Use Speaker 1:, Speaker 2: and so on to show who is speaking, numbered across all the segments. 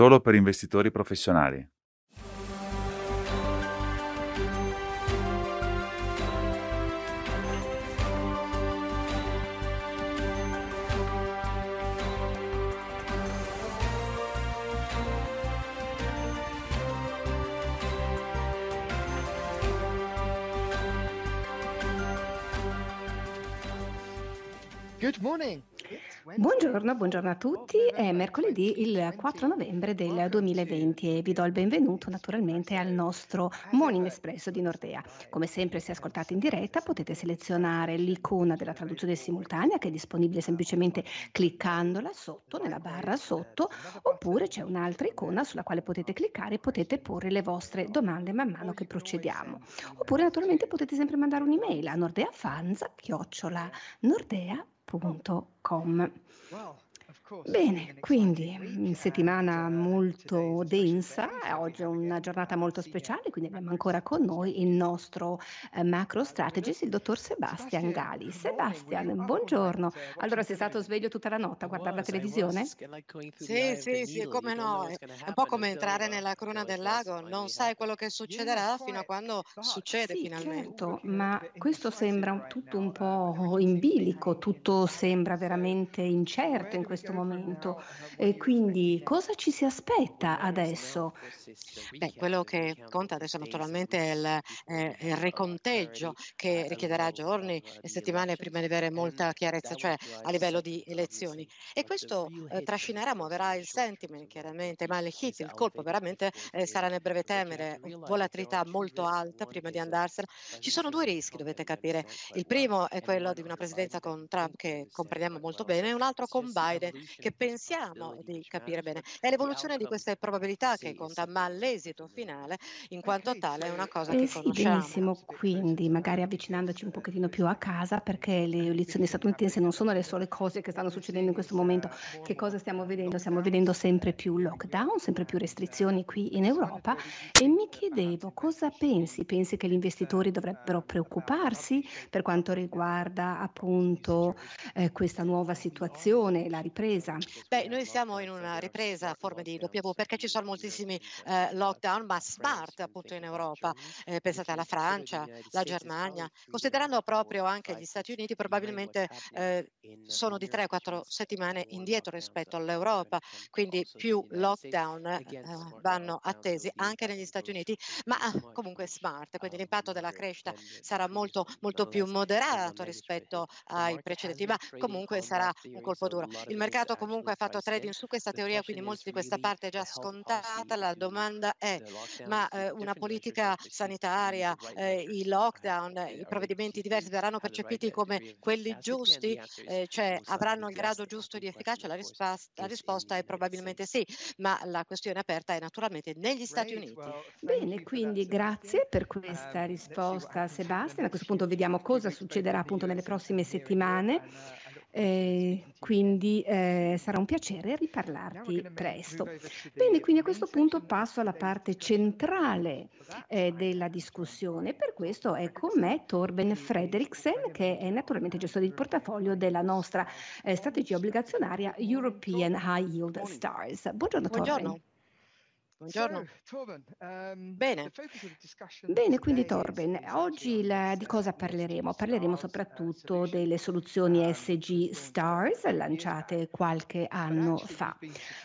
Speaker 1: solo per investitori professionali.
Speaker 2: Buongiorno, buongiorno a tutti. È mercoledì il 4 novembre del 2020 e vi do il benvenuto naturalmente al nostro Morning Espresso di Nordea. Come sempre, se ascoltate in diretta, potete selezionare l'icona della traduzione simultanea che è disponibile semplicemente cliccandola sotto, nella barra sotto, oppure c'è un'altra icona sulla quale potete cliccare e potete porre le vostre domande man mano che procediamo. Oppure naturalmente potete sempre mandare un'email a nordeafanza-nordea.com www.ecom. Bene, quindi mm, settimana molto densa, oggi è una giornata molto speciale, quindi abbiamo ancora con noi il nostro eh, macro strategist, il dottor Sebastian Gali. Sebastian, buongiorno. Allora sei stato sveglio tutta la notte a guardare la televisione?
Speaker 3: Sì, sì, sì, come no, è un po' come entrare nella cruna del lago, non sai quello che succederà fino a quando succede
Speaker 2: Sì,
Speaker 3: finalmente.
Speaker 2: certo, ma questo sembra tutto un po' in bilico, tutto sembra veramente incerto in questo momento. E quindi cosa ci si aspetta adesso?
Speaker 3: Beh, quello che conta adesso naturalmente è il, eh, il riconteggio che richiederà giorni e settimane prima di avere molta chiarezza, cioè a livello di elezioni. E questo eh, trascinerà, muoverà il sentiment chiaramente, ma il hit, il colpo veramente eh, sarà nel breve termine, volatilità molto alta prima di andarsene. Ci sono due rischi, dovete capire. Il primo è quello di una presidenza con Trump che comprendiamo molto bene, e un altro con Biden che pensiamo di capire bene. È l'evoluzione di queste probabilità che conta, ma l'esito finale, in quanto tale, è una cosa
Speaker 2: Eh
Speaker 3: che
Speaker 2: sì,
Speaker 3: conosciamo.
Speaker 2: benissimo, quindi magari avvicinandoci un pochettino più a casa, perché le elezioni statunitensi non sono le sole cose che stanno succedendo in questo momento. Che cosa stiamo vedendo? Stiamo vedendo sempre più lockdown, sempre più restrizioni qui in Europa e mi chiedevo cosa pensi? Pensi che gli investitori dovrebbero preoccuparsi per quanto riguarda appunto eh, questa nuova situazione, la ripresa?
Speaker 3: Beh, noi siamo in una ripresa a forma di W perché ci sono moltissimi eh, lockdown, ma smart appunto in Europa. Eh, pensate alla Francia, la Germania, considerando proprio anche gli Stati Uniti, probabilmente eh, sono di 3-4 settimane indietro rispetto all'Europa, quindi più lockdown eh, vanno attesi anche negli Stati Uniti, ma ah, comunque smart, quindi l'impatto della crescita sarà molto, molto più moderato rispetto ai precedenti, ma comunque sarà un colpo duro. Il mercato comunque ha fatto trading su questa teoria, quindi molto di questa parte è già scontata. La domanda è, ma eh, una politica sanitaria, eh, i lockdown, i provvedimenti diversi verranno percepiti come quelli giusti? Eh, cioè avranno il grado giusto di efficacia? La risposta, la risposta è probabilmente sì, ma la questione aperta è naturalmente negli Stati Uniti.
Speaker 2: Bene, quindi grazie per questa risposta Sebastian. A questo punto vediamo cosa succederà appunto nelle prossime settimane. Eh, quindi eh, sarà un piacere riparlarti presto. Bene, quindi a questo punto passo alla parte centrale eh, della discussione. Per questo è con me Torben Frederiksen, che è naturalmente gestore di portafoglio della nostra eh, strategia obbligazionaria European High Yield Stars. Buongiorno Torben.
Speaker 3: Buongiorno. Buongiorno. Bene.
Speaker 2: Bene, quindi Torben, oggi il- di cosa parleremo? Parleremo soprattutto delle soluzioni SG Stars lanciate qualche anno fa.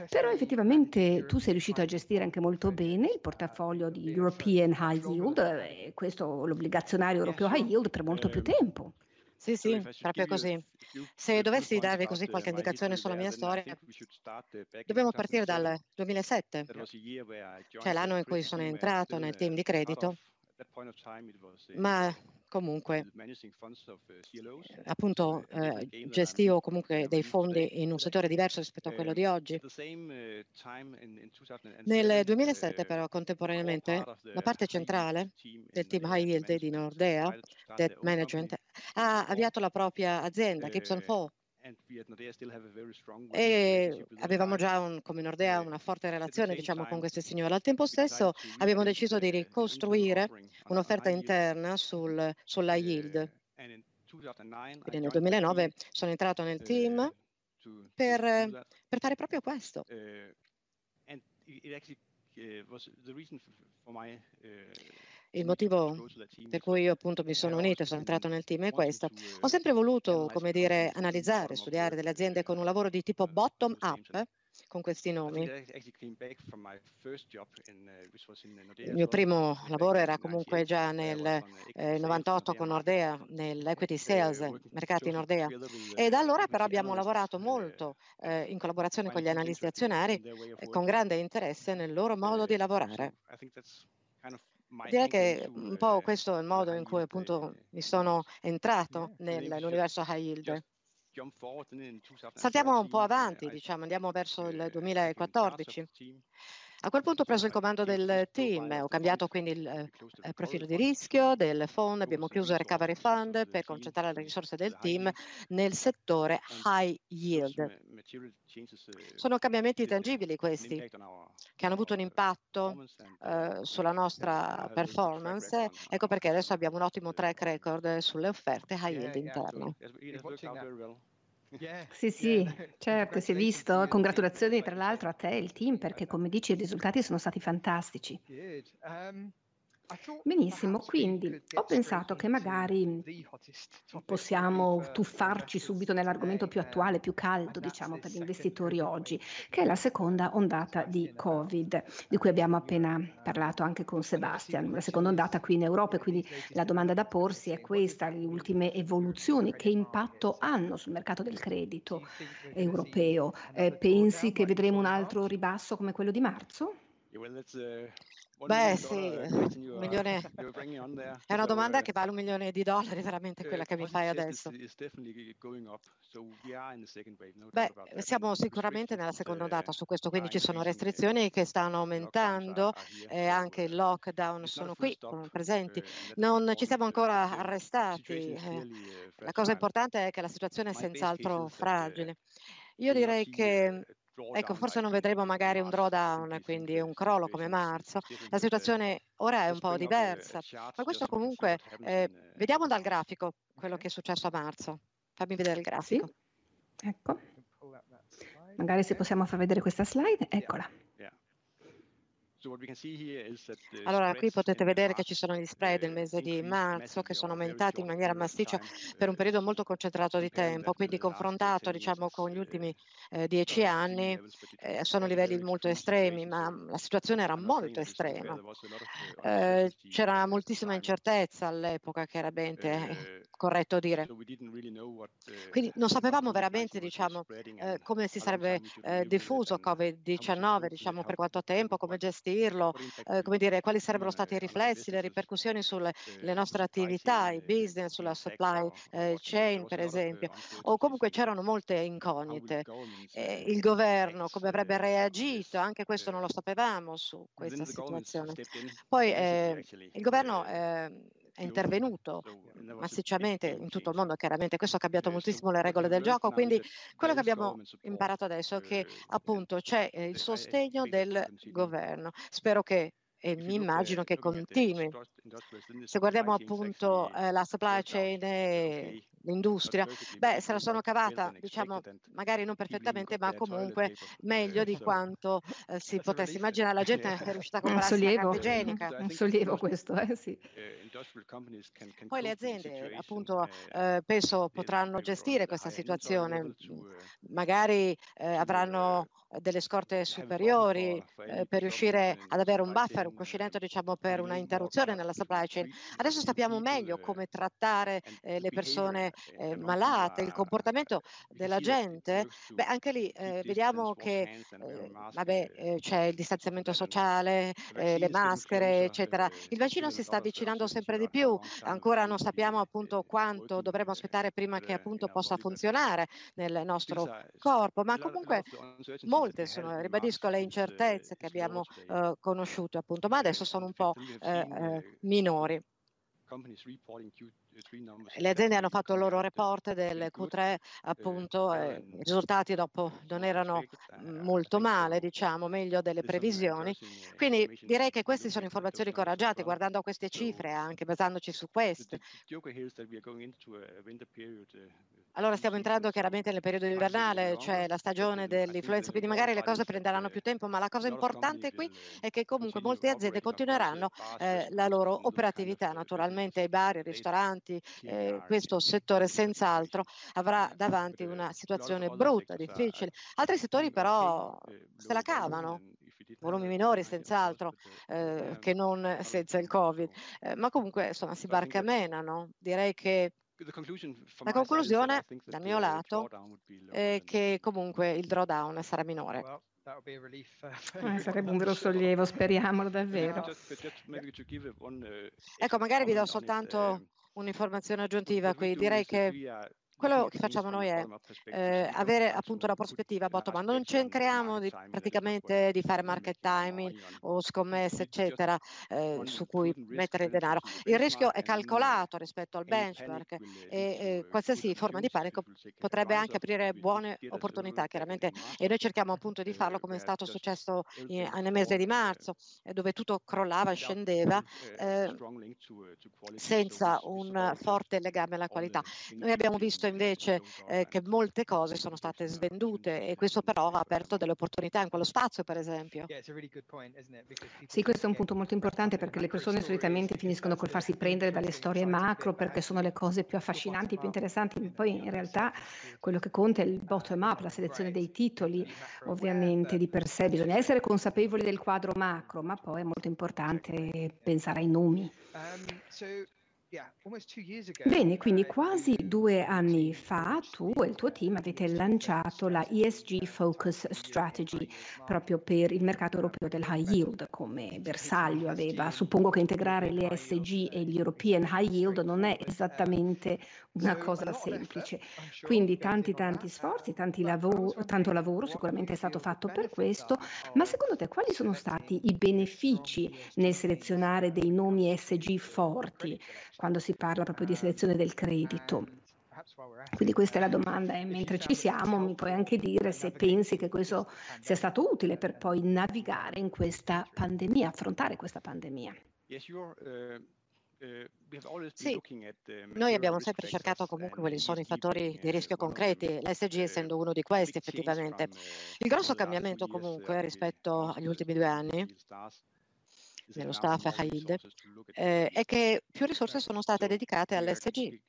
Speaker 2: Però effettivamente tu sei riuscito a gestire anche molto bene il portafoglio di European High Yield, eh, questo l'obbligazionario europeo High Yield per molto più tempo.
Speaker 3: Sì, sì, proprio così. Se dovessi darvi così qualche indicazione sulla mia storia, dobbiamo partire dal 2007, cioè l'anno in cui sono entrato nel team di credito, ma comunque eh, appunto eh, gestivo comunque dei fondi in un settore diverso rispetto a quello di oggi. Nel 2007 però contemporaneamente la parte centrale del team high yield di Nordea, Debt Management, ha avviato la propria azienda, Gibson Paul, e avevamo già un- come Nordea una forte relazione diciamo, con questi signori. Al tempo stesso abbiamo deciso di ricostruire un'offerta interna sul, sulla yield. Quindi nel 2009 sono entrato nel team per, per fare proprio questo. Il motivo per cui io appunto mi sono unito e sono entrato nel team è questo. Ho sempre voluto, come dire, analizzare, studiare delle aziende con un lavoro di tipo bottom up, con questi nomi. Il mio primo lavoro era comunque già nel eh, 98 con Nordea, nell'equity sales, mercati Nordea. E da allora però abbiamo lavorato molto eh, in collaborazione con gli analisti azionari e con grande interesse nel loro modo di lavorare. Direi che un po' questo è il modo in cui appunto mi sono entrato nell'universo high yield. Saltiamo un po' avanti, diciamo, andiamo verso il 2014. A quel punto ho preso il comando del team, ho cambiato quindi il eh, profilo di rischio del fund, abbiamo chiuso il recovery fund per concentrare le risorse del team nel settore high yield. Sono cambiamenti tangibili questi, che hanno avuto un impatto eh, sulla nostra performance. Ecco perché adesso abbiamo un ottimo track record sulle offerte high yield
Speaker 2: Sì, sì, certo, si è visto. Congratulazioni tra l'altro a te e il team perché come dici i risultati sono stati fantastici. Benissimo, quindi ho pensato che magari possiamo tuffarci subito nell'argomento più attuale, più caldo, diciamo, per gli investitori oggi, che è la seconda ondata di Covid, di cui abbiamo appena parlato anche con Sebastian. La seconda ondata qui in Europa, e quindi la domanda da porsi è questa, le ultime evoluzioni, che impatto hanno sul mercato del credito europeo? Eh, pensi che vedremo un altro ribasso come quello di marzo?
Speaker 3: Beh, sì, un milione è una domanda che vale un milione di dollari, veramente quella che mi fai adesso. Beh, siamo sicuramente nella seconda ondata su questo, quindi ci sono restrizioni che stanno aumentando e anche il lockdown sono qui, presenti. Non ci siamo ancora arrestati. Eh, la cosa importante è che la situazione è senz'altro fragile. Io direi che Ecco, forse non vedremo magari un drawdown, quindi un crollo come marzo. La situazione ora è un po' diversa, ma questo comunque, eh, vediamo dal grafico quello che è successo a marzo. Fammi vedere il grafico.
Speaker 2: Sì. Ecco. Magari se possiamo far vedere questa slide, eccola.
Speaker 3: Allora, qui potete vedere che ci sono gli spread nel mese di marzo che sono aumentati in maniera massiccia per un periodo molto concentrato di tempo, quindi confrontato diciamo, con gli ultimi eh, dieci anni eh, sono livelli molto estremi, ma la situazione era molto estrema. Eh, c'era moltissima incertezza all'epoca, chiaramente, è corretto dire. Quindi non sapevamo veramente diciamo, eh, come si sarebbe eh, diffuso Covid-19, diciamo, per quanto tempo, come gestire gestirlo, eh, come dire, quali sarebbero stati i riflessi, le ripercussioni sulle nostre attività, i business, sulla supply eh, chain per esempio, o comunque c'erano molte incognite. Eh, il governo come avrebbe reagito, anche questo non lo sapevamo su questa situazione. Poi eh, il governo ehm, è intervenuto massicciamente in tutto il mondo, chiaramente questo ha cambiato moltissimo le regole del gioco, quindi quello che abbiamo imparato adesso è che appunto c'è il sostegno del governo. Spero che e mi immagino che continui. Se guardiamo appunto eh, la supply chain l'industria, beh, se la sono cavata, diciamo, magari non perfettamente, ma comunque meglio di quanto eh, si potesse immaginare. La gente è riuscita a comprare la carta igienica.
Speaker 2: Un sollievo questo, eh, sì.
Speaker 3: Poi le aziende, appunto, eh, penso potranno gestire questa situazione. Magari eh, avranno delle scorte superiori eh, per riuscire ad avere un buffer, un cuscinetto diciamo per una interruzione nella supply chain. Adesso sappiamo meglio come trattare eh, le persone eh, malate, il comportamento della gente. Beh, anche lì eh, vediamo che eh, vabbè, eh, c'è il distanziamento sociale, le maschere, eccetera. Il vaccino si sta avvicinando sempre di più, ancora non sappiamo appunto quanto dovremo aspettare prima che appunto possa funzionare nel nostro corpo, ma comunque molte sono, ribadisco, le incertezze che abbiamo eh, conosciuto appunto, ma adesso sono un po' eh, eh minori. Le aziende hanno fatto il loro report del Q3, appunto, eh, i risultati dopo non erano molto male, diciamo, meglio delle previsioni. Quindi direi che queste sono informazioni coraggiate, guardando a queste cifre, anche basandoci su queste. Allora stiamo entrando chiaramente nel periodo invernale, cioè la stagione dell'influenza, quindi magari le cose prenderanno più tempo, ma la cosa importante qui è che comunque molte aziende continueranno eh, la loro operatività. Naturalmente i bar, i ristoranti, eh, questo settore senz'altro avrà davanti una situazione brutta, difficile. Altri settori però se la cavano volumi minori senz'altro eh, che non senza il Covid, eh, ma comunque insomma si barcamenano. Direi che la conclusione dal mio lato è che comunque il drawdown sarà minore.
Speaker 2: Eh, sarebbe un vero sollievo, speriamolo davvero.
Speaker 3: Ecco, magari vi do soltanto un'informazione aggiuntiva qui. Direi che quello che facciamo noi è eh, avere appunto una prospettiva bottom up, non cerchiamo di, praticamente di fare market timing o scommesse eccetera eh, su cui mettere il denaro. Il rischio è calcolato rispetto al benchmark e eh, qualsiasi forma di panico potrebbe anche aprire buone opportunità chiaramente e noi cerchiamo appunto di farlo come è stato successo in, nel mese di marzo dove tutto crollava e scendeva eh, senza un forte legame alla qualità. Noi abbiamo visto visto invece eh, che molte cose sono state svendute e questo però ha aperto delle opportunità in quello spazio, per esempio.
Speaker 2: Sì, questo è un punto molto importante perché le persone solitamente finiscono col farsi prendere dalle storie macro perché sono le cose più affascinanti, più interessanti, poi in realtà quello che conta è il bottom up, la selezione dei titoli, ovviamente di per sé. Bisogna essere consapevoli del quadro macro, ma poi è molto importante pensare ai nomi. Um, Bene, quindi quasi due anni fa tu e il tuo team avete lanciato la ESG Focus Strategy proprio per il mercato europeo del high yield, come bersaglio aveva. Suppongo che integrare l'ESG e gli European High Yield non è esattamente una cosa semplice. Quindi tanti tanti sforzi, tanti lavoro, tanto lavoro sicuramente è stato fatto per questo, ma secondo te quali sono stati i benefici nel selezionare dei nomi ESG forti? Quando si parla proprio di selezione del credito. Quindi questa è la domanda e mentre ci siamo mi puoi anche dire se pensi che questo sia stato utile per poi navigare in questa pandemia, affrontare questa pandemia.
Speaker 3: Sì, noi abbiamo sempre cercato comunque quali sono i fattori di rischio concreti, l'SG essendo uno di questi effettivamente. Il grosso cambiamento comunque rispetto agli ultimi due anni nello staff Haid, eh, è che più risorse sono state dedicate all'SG.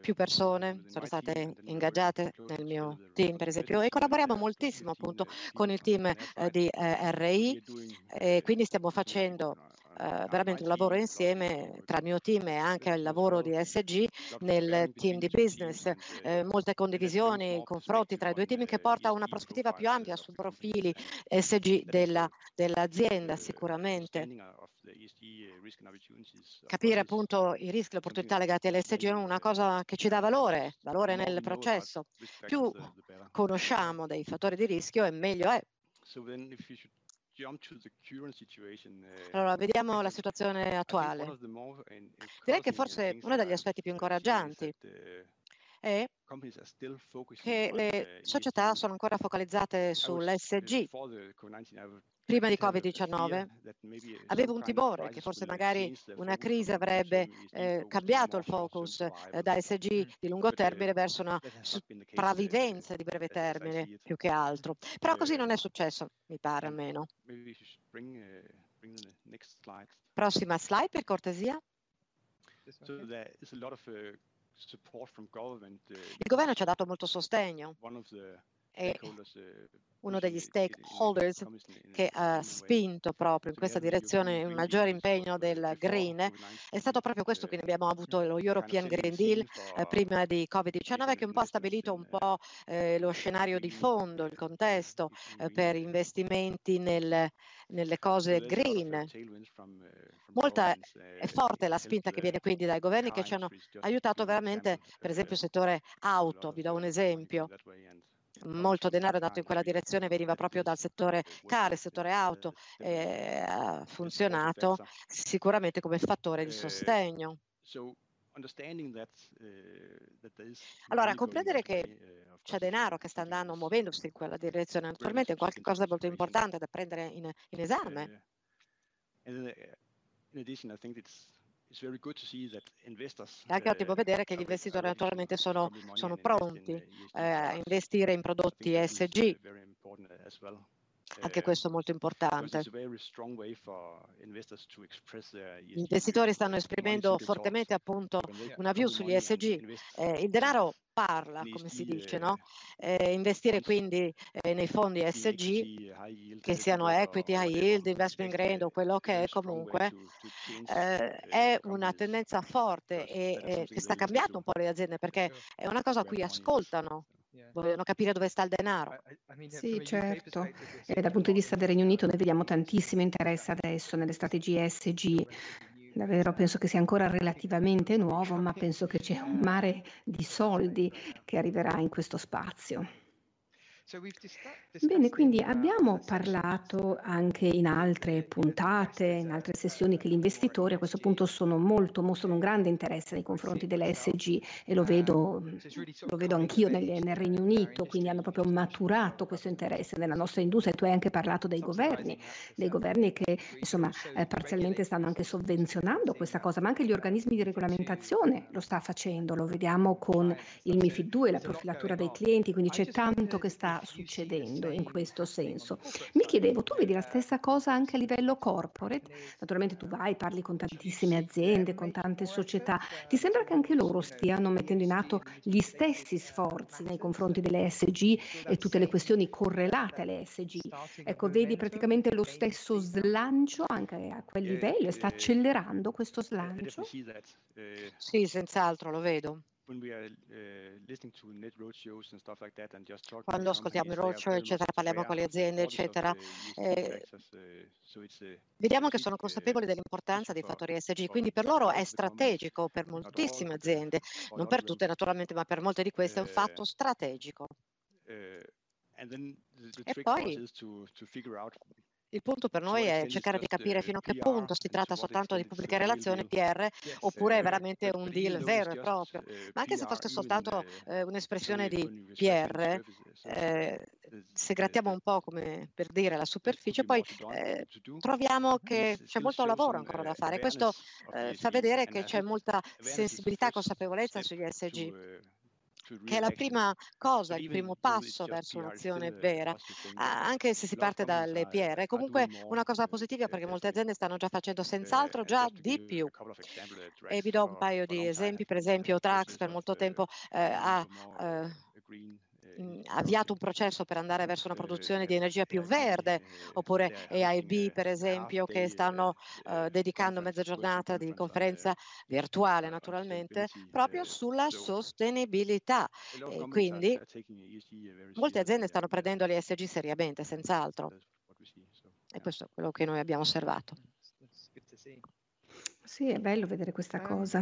Speaker 3: Più persone sono state ingaggiate nel mio team, per esempio, e collaboriamo moltissimo appunto con il team eh, di eh, RI e quindi stiamo facendo eh, veramente un lavoro insieme tra il mio team e anche il lavoro di SG nel team di business, eh, molte condivisioni, confronti tra i due team che porta a una prospettiva più ampia sui profili SG della, dell'azienda sicuramente. Capire appunto i rischi e le opportunità legate all'SG è una cosa che ci dà valore, valore nel processo. Più conosciamo dei fattori di rischio e meglio è.
Speaker 4: Eh,
Speaker 3: allora, vediamo la situazione attuale. Direi che forse uno degli aspetti più incoraggianti. è che le società sono ancora focalizzate sull'SG prima di Covid-19 avevo un timore che forse magari una crisi avrebbe eh, cambiato il focus eh, da SG di lungo termine verso una sopravvivenza di breve termine più che altro. Però così non è successo, mi pare almeno. Prossima slide per cortesia. Il governo ci ha dato molto sostegno e uno degli stakeholders che ha spinto proprio in questa direzione un maggiore impegno del green è stato proprio questo, quindi abbiamo avuto lo European Green Deal eh, prima di Covid-19 che un po' ha stabilito un po' eh, lo scenario di fondo, il contesto eh, per investimenti nel, nelle cose green. Molta è forte la spinta che viene quindi dai governi che ci hanno aiutato veramente, per esempio il settore auto, vi do un esempio molto denaro è andato in quella direzione veniva proprio dal settore car, il settore auto, e ha funzionato sicuramente come fattore di sostegno. Allora, comprendere che c'è denaro che sta andando, muovendosi in quella direzione, naturalmente è qualcosa di molto importante da prendere in, in esame. È anche ottimo vedere che gli investitori naturalmente sono, sono pronti eh, a investire in prodotti ESG. Anche questo è molto importante. Gli investitori stanno esprimendo fortemente appunto una view sugli ESG. Eh, il denaro parla, come si dice, no? Eh, investire quindi eh, nei fondi ESG, che siano equity, high yield, investment grade o quello che è comunque, eh, è una tendenza forte e che sta cambiando un po' le aziende perché è una cosa a cui ascoltano vogliono capire dove sta il denaro.
Speaker 2: Sì, certo. E dal punto di vista del Regno Unito noi vediamo tantissimo interesse adesso nelle strategie ESG. Davvero penso che sia ancora relativamente nuovo, ma penso che c'è un mare di soldi che arriverà in questo spazio. Bene, quindi abbiamo parlato anche in altre puntate, in altre sessioni che gli investitori a questo punto sono molto, mostrano un grande interesse nei confronti dell'ESG e lo vedo, lo vedo anch'io nel, nel Regno Unito, quindi hanno proprio maturato questo interesse nella nostra industria. E tu hai anche parlato dei governi, dei governi che insomma eh, parzialmente stanno anche sovvenzionando questa cosa, ma anche gli organismi di regolamentazione lo sta facendo, lo vediamo con il MIFID 2, la profilatura dei clienti, quindi c'è tanto che sta succedendo in questo senso. Mi chiedevo, tu vedi la stessa cosa anche a livello corporate? Naturalmente tu vai, parli con tantissime aziende, con tante società. Ti sembra che anche loro stiano mettendo in atto gli stessi sforzi nei confronti delle SG e tutte le questioni correlate alle SG? Ecco, vedi praticamente lo stesso slancio anche a quel livello? Sta accelerando questo slancio?
Speaker 3: Sì, senz'altro lo vedo. Quando ascoltiamo i roadshow, eccetera, parliamo con le aziende, eccetera, eh, vediamo che sono consapevoli dell'importanza dei fattori ESG, quindi per loro è strategico, per moltissime aziende, non per tutte naturalmente, ma per molte di queste è un fatto strategico. E poi il punto per noi è cercare di capire fino a che punto si tratta soltanto di pubbliche relazioni, PR, oppure è veramente un deal vero e proprio. Ma anche se fosse soltanto eh, un'espressione di PR, eh, se grattiamo un po' come per dire la superficie, poi eh, troviamo che c'è molto lavoro ancora da fare. Questo eh, fa vedere che c'è molta sensibilità e consapevolezza sugli SG che è la prima cosa, il primo passo verso un'azione vera, anche se si parte dalle PR. È comunque una cosa positiva perché molte aziende stanno già facendo senz'altro già di più. E vi do un paio di esempi, per esempio Trax per molto tempo eh, ha... Eh, avviato un processo per andare verso una produzione di energia più verde, oppure AIB per esempio che stanno uh, dedicando mezza giornata di conferenza virtuale naturalmente proprio sulla sostenibilità. E quindi molte aziende stanno prendendo l'ESG seriamente, senz'altro. E questo è quello che noi abbiamo osservato.
Speaker 2: Sì, è bello vedere questa cosa.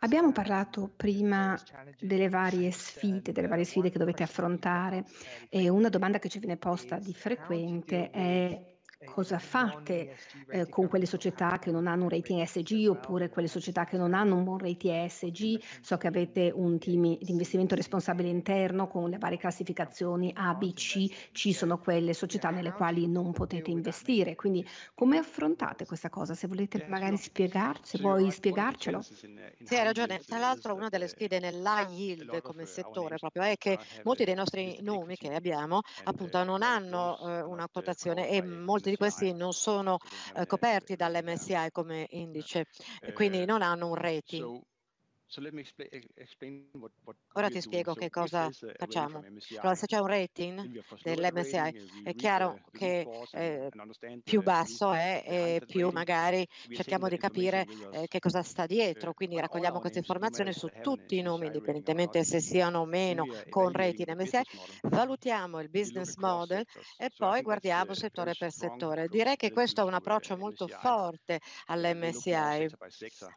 Speaker 2: Abbiamo parlato prima delle varie sfide, delle varie sfide che dovete affrontare. e una domanda che ci viene posta di frequente è cosa fate eh, con quelle società che non hanno un rating ESG oppure quelle società che non hanno un buon rating ESG. So che avete un team di investimento responsabile interno con le varie classificazioni A, B, C. Ci sono quelle società nelle quali non potete investire. Quindi come affrontate questa cosa? Se volete magari spiegar, se vuoi spiegarcelo.
Speaker 3: Sì, hai ragione. Tra l'altro una delle sfide nell'high yield come settore proprio è che molti dei nostri nomi che abbiamo appunto non hanno eh, una quotazione e molti molti di questi non sono eh, coperti dall'MSI come indice, quindi non hanno un rating. Ora ti spiego che cosa facciamo. Allora, se c'è un rating dell'MSI, è chiaro che eh, più basso è e più magari cerchiamo di capire eh, che cosa sta dietro. Quindi raccogliamo queste informazioni su tutti i nomi, indipendentemente se siano o meno con rating MSI, valutiamo il business model e poi guardiamo settore per settore. Direi che questo è un approccio molto forte all'MSI.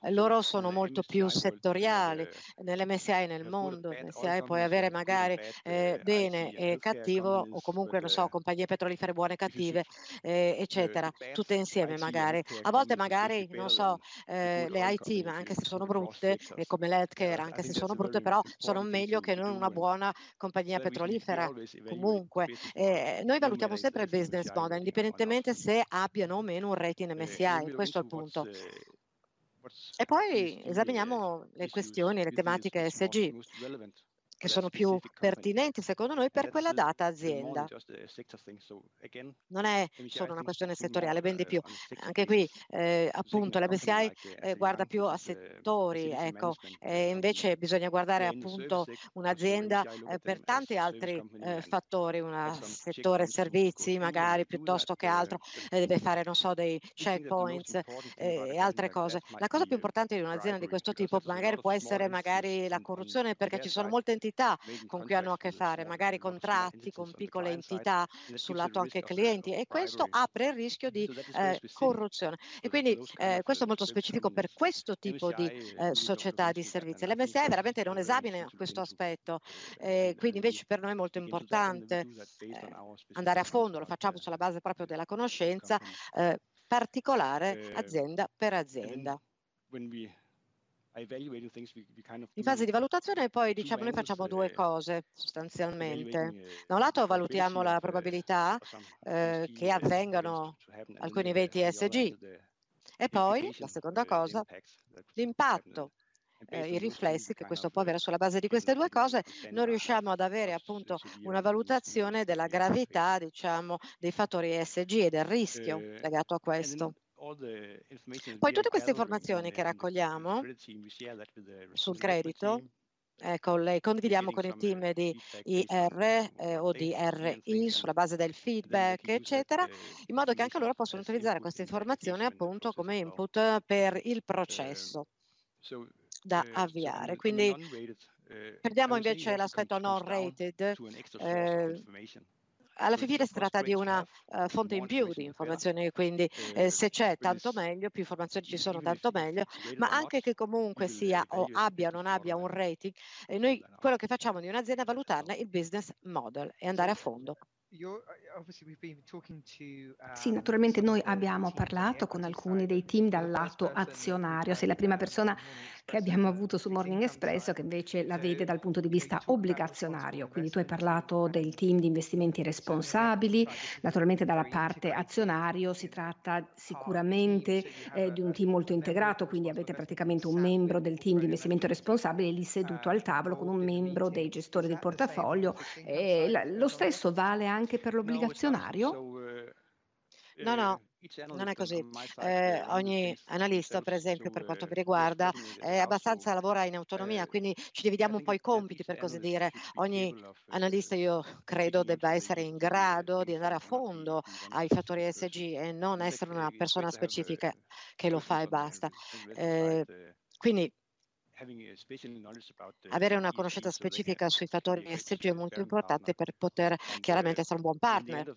Speaker 3: Loro sono molto più settoriali settoriali, nell'MSI nel mondo, nell'MSI puoi avere magari eh, bene e cattivo o comunque, non so, compagnie petrolifere buone e cattive, eh, eccetera, tutte insieme magari. A volte magari, non so, eh, le IT, ma anche se sono brutte, e come l'healthcare, anche se sono brutte, però sono meglio che non una buona compagnia petrolifera. Comunque, eh, noi valutiamo sempre il business model, indipendentemente se abbiano o meno un rating MSI, questo è il punto. E poi esaminiamo le questioni, le tematiche SG che sono più pertinenti secondo noi per quella data azienda. Non è solo una questione settoriale, ben di più. Anche qui eh, appunto la BCI eh, guarda più a settori, ecco, e invece bisogna guardare appunto un'azienda eh, per tanti altri eh, fattori, un settore servizi magari piuttosto che altro, eh, deve fare non so dei checkpoints eh, e altre cose. La cosa più importante di un'azienda di questo tipo magari può essere magari la corruzione perché ci sono molte entità entità con cui hanno a che fare, magari contratti con piccole entità sul lato anche clienti e questo apre il rischio di eh, corruzione. E quindi eh, questo è molto specifico per questo tipo di eh, società di servizi. L'MSI veramente non esamina questo aspetto, quindi invece per noi è molto importante eh, andare a fondo, lo facciamo sulla base proprio della conoscenza eh, particolare azienda per azienda. In fase di valutazione poi diciamo noi facciamo due cose sostanzialmente. Da un lato valutiamo la probabilità eh, che avvengano alcuni eventi ESG e poi la seconda cosa, l'impatto eh, i riflessi che questo può avere sulla base di queste due cose, noi riusciamo ad avere appunto una valutazione della gravità, diciamo, dei fattori ESG e del rischio legato a questo. Poi tutte queste informazioni che raccogliamo sul credito, ecco, le condividiamo con il team di IR eh, o di RI sulla base del feedback, eccetera, in modo che anche loro possano utilizzare queste informazioni appunto come input per il processo da avviare. Quindi perdiamo invece l'aspetto non rated. Eh, alla fine si tratta di una uh, fonte in più di informazioni, quindi eh, se c'è tanto meglio, più informazioni ci sono tanto meglio, ma anche che comunque sia o abbia o non abbia un rating, eh, noi quello che facciamo di un'azienda è valutarne il business model e andare a fondo.
Speaker 2: Sì, naturalmente noi abbiamo parlato con alcuni dei team dal lato azionario. Sei la prima persona che abbiamo avuto su Morning Espresso che invece la vede dal punto di vista obbligazionario. Quindi tu hai parlato del team di investimenti responsabili, naturalmente dalla parte azionario si tratta sicuramente eh, di un team molto integrato, quindi avete praticamente un membro del team di investimento responsabile lì seduto al tavolo con un membro dei gestori del portafoglio. E lo stesso vale anche per l'obbligazionario?
Speaker 3: No, no, non è così. Eh, ogni analista, per esempio, per quanto mi riguarda, è abbastanza lavora in autonomia, quindi ci dividiamo un po' i compiti, per così dire. Ogni analista, io credo, debba essere in grado di andare a fondo ai fattori ESG e non essere una persona specifica che lo fa e basta. Eh, quindi avere una conoscenza specifica sui fattori ESG è molto importante per poter chiaramente essere un buon partner.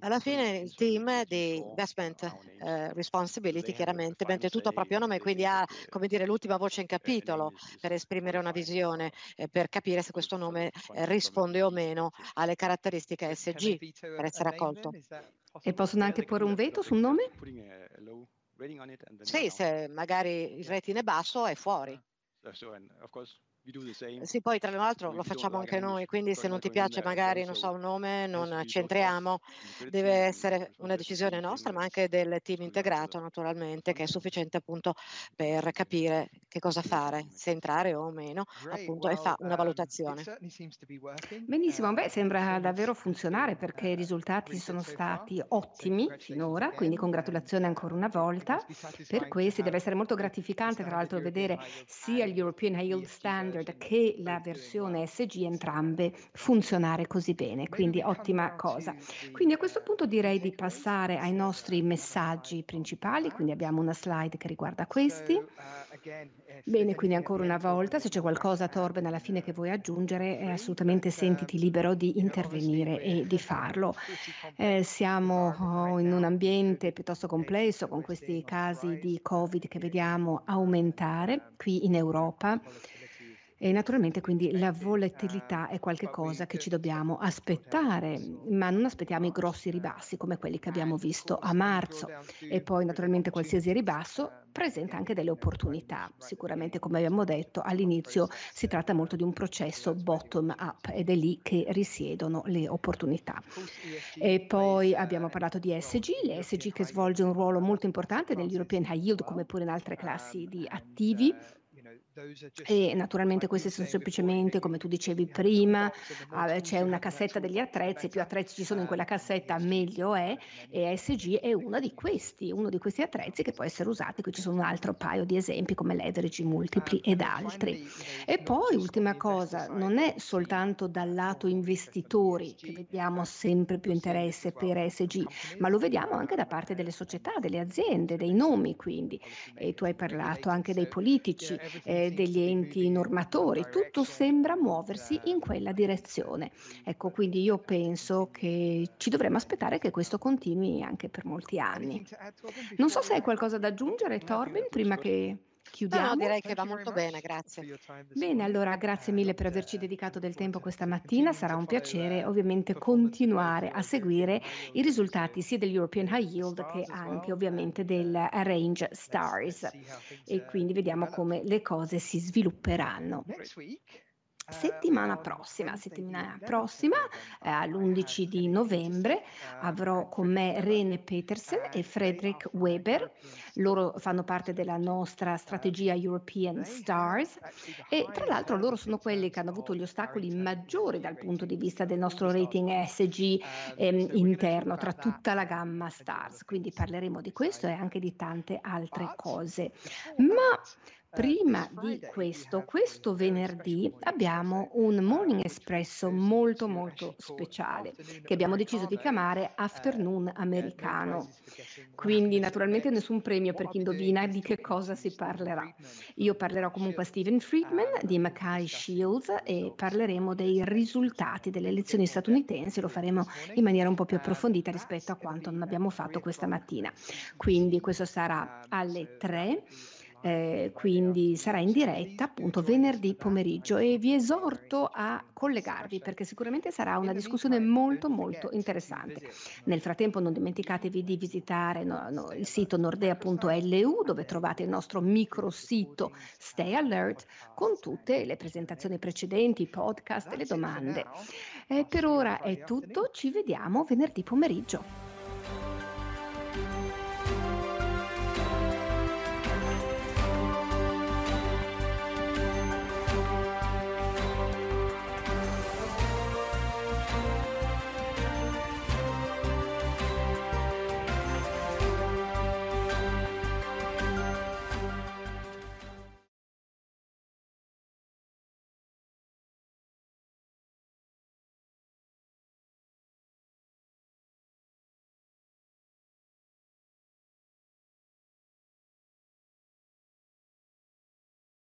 Speaker 3: Alla fine il team di Investment uh, Responsibility chiaramente mette tutto a proprio nome, quindi ha come dire, l'ultima voce in capitolo per esprimere una visione, eh, per capire se questo nome eh, risponde o meno alle caratteristiche ESG per essere accolto.
Speaker 2: E possono anche porre un veto sul nome?
Speaker 3: Sì, se magari il rating è basso è fuori. Sì, poi tra l'altro lo facciamo anche noi, quindi se non ti piace magari, non so, un nome, non ci entriamo. Deve essere una decisione nostra, ma anche del team integrato naturalmente, che è sufficiente appunto per capire che cosa fare, se entrare o meno, appunto, e fa una um, valutazione.
Speaker 2: Benissimo, beh, sembra davvero funzionare perché i risultati sono stati ottimi finora, quindi congratulazioni ancora una volta. Per questi deve essere molto gratificante, tra l'altro, vedere sia gli European Yield Standard Standard che la versione SG entrambe funzionare così bene, quindi ottima cosa. Quindi a questo punto direi di passare ai nostri messaggi principali, quindi abbiamo una slide che riguarda questi. Bene, quindi ancora una volta, se c'è qualcosa Torben alla fine che vuoi aggiungere, eh, assolutamente sentiti libero di intervenire e di farlo. Eh, siamo in un ambiente piuttosto complesso con questi casi di Covid che vediamo aumentare qui in Europa. E naturalmente quindi la volatilità è qualcosa che ci dobbiamo aspettare, ma non aspettiamo i grossi ribassi come quelli che abbiamo visto a marzo. E poi naturalmente qualsiasi ribasso presenta anche delle opportunità. Sicuramente, come abbiamo detto all'inizio, si tratta molto di un processo bottom up ed è lì che risiedono le opportunità. E poi abbiamo parlato di ESG, l'ESG che svolge un ruolo molto importante nell'European High Yield come pure in altre classi di attivi e naturalmente queste sono semplicemente, come tu dicevi prima, ah, c'è una cassetta degli attrezzi, più attrezzi ci sono in quella cassetta meglio è, e ESG è uno di questi, uno di questi attrezzi che può essere usato, qui ci sono un altro paio di esempi come leverage multipli ed altri. E poi, ultima cosa, non è soltanto dal lato investitori che vediamo sempre più interesse per ESG, ma lo vediamo anche da parte delle società, delle aziende, dei nomi quindi. E tu hai parlato anche dei politici. Eh, degli enti normatori, tutto sembra muoversi in quella direzione. Ecco, quindi io penso che ci dovremmo aspettare che questo continui anche per molti anni. Non so se hai qualcosa da aggiungere, Torben, prima che chiudiamo.
Speaker 3: No, direi che va molto bene, grazie.
Speaker 2: Bene, allora grazie mille per averci dedicato del tempo questa mattina. Sarà un piacere ovviamente continuare a seguire i risultati sia dell'European High Yield che anche ovviamente del Range Stars e quindi vediamo come le cose si svilupperanno. Settimana prossima, settimana prossima eh, all'11 di novembre avrò con me Rene Petersen e Frederick Weber. Loro fanno parte della nostra strategia European Stars e tra l'altro loro sono quelli che hanno avuto gli ostacoli maggiori dal punto di vista del nostro rating SG ehm, interno tra tutta la gamma Stars. Quindi parleremo di questo e anche di tante altre cose. Ma Prima di questo, questo venerdì abbiamo un morning espresso molto molto speciale che abbiamo deciso di chiamare afternoon americano. Quindi naturalmente nessun premio per chi indovina di che cosa si parlerà. Io parlerò comunque a Stephen Friedman di Mackay Shields e parleremo dei risultati delle elezioni statunitensi, lo faremo in maniera un po' più approfondita rispetto a quanto non abbiamo fatto questa mattina. Quindi questo sarà alle 3 eh, quindi sarà in diretta appunto venerdì pomeriggio e vi esorto a collegarvi perché sicuramente sarà una discussione molto molto interessante. Nel frattempo non dimenticatevi di visitare no, no, il sito nordea.lu dove trovate il nostro microsito Stay Alert con tutte le presentazioni precedenti, i podcast e le domande. Eh, per ora è tutto, ci vediamo venerdì pomeriggio.